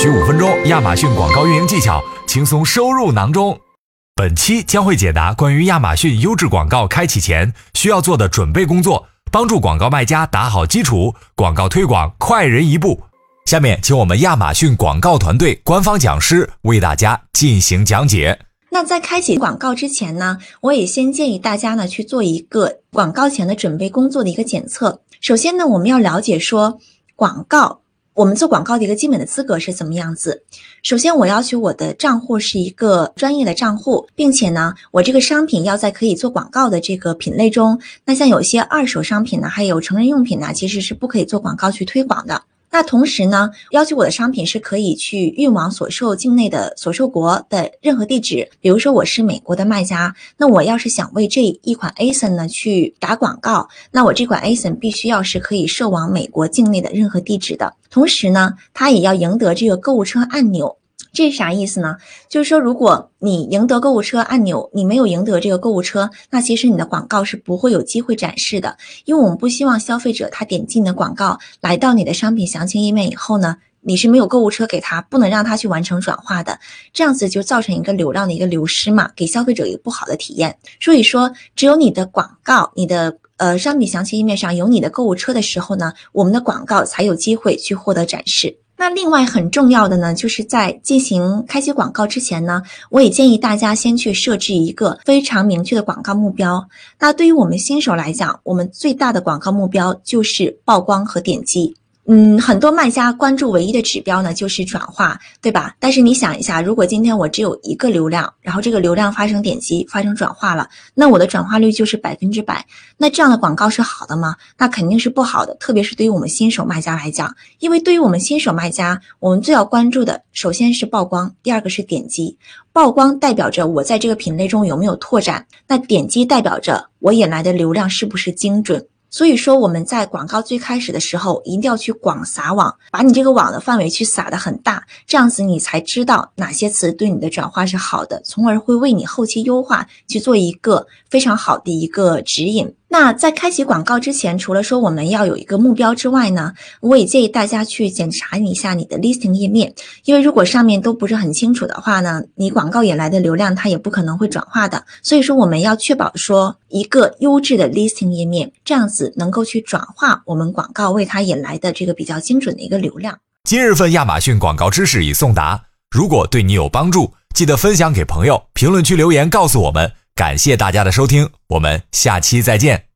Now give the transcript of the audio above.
需五分钟，亚马逊广告运营技巧轻松收入囊中。本期将会解答关于亚马逊优质广告开启前需要做的准备工作，帮助广告卖家打好基础，广告推广快人一步。下面，请我们亚马逊广告团队官方讲师为大家进行讲解。那在开启广告之前呢，我也先建议大家呢去做一个广告前的准备工作的一个检测。首先呢，我们要了解说广告。我们做广告的一个基本的资格是怎么样子？首先，我要求我的账户是一个专业的账户，并且呢，我这个商品要在可以做广告的这个品类中。那像有些二手商品呢，还有成人用品呢，其实是不可以做广告去推广的。那同时呢，要求我的商品是可以去运往所售境内的所售国的任何地址。比如说我是美国的卖家，那我要是想为这一款 ASIN 呢去打广告，那我这款 ASIN 必须要是可以售往美国境内的任何地址的。同时呢，它也要赢得这个购物车按钮。这是啥意思呢？就是说，如果你赢得购物车按钮，你没有赢得这个购物车，那其实你的广告是不会有机会展示的。因为我们不希望消费者他点进你的广告，来到你的商品详情页面以后呢，你是没有购物车给他，不能让他去完成转化的，这样子就造成一个流量的一个流失嘛，给消费者一个不好的体验。所以说，只有你的广告，你的呃商品详情页面上有你的购物车的时候呢，我们的广告才有机会去获得展示。那另外很重要的呢，就是在进行开启广告之前呢，我也建议大家先去设置一个非常明确的广告目标。那对于我们新手来讲，我们最大的广告目标就是曝光和点击。嗯，很多卖家关注唯一的指标呢，就是转化，对吧？但是你想一下，如果今天我只有一个流量，然后这个流量发生点击、发生转化了，那我的转化率就是百分之百。那这样的广告是好的吗？那肯定是不好的，特别是对于我们新手卖家来讲，因为对于我们新手卖家，我们最要关注的，首先是曝光，第二个是点击。曝光代表着我在这个品类中有没有拓展，那点击代表着我引来的流量是不是精准。所以说，我们在广告最开始的时候，一定要去广撒网，把你这个网的范围去撒的很大，这样子你才知道哪些词对你的转化是好的，从而会为你后期优化去做一个非常好的一个指引。那在开启广告之前，除了说我们要有一个目标之外呢，我也建议大家去检查一下你的 listing 页面，因为如果上面都不是很清楚的话呢，你广告引来的流量它也不可能会转化的。所以说，我们要确保说一个优质的 listing 页面，这样子能够去转化我们广告为它引来的这个比较精准的一个流量。今日份亚马逊广告知识已送达，如果对你有帮助，记得分享给朋友，评论区留言告诉我们。感谢大家的收听，我们下期再见。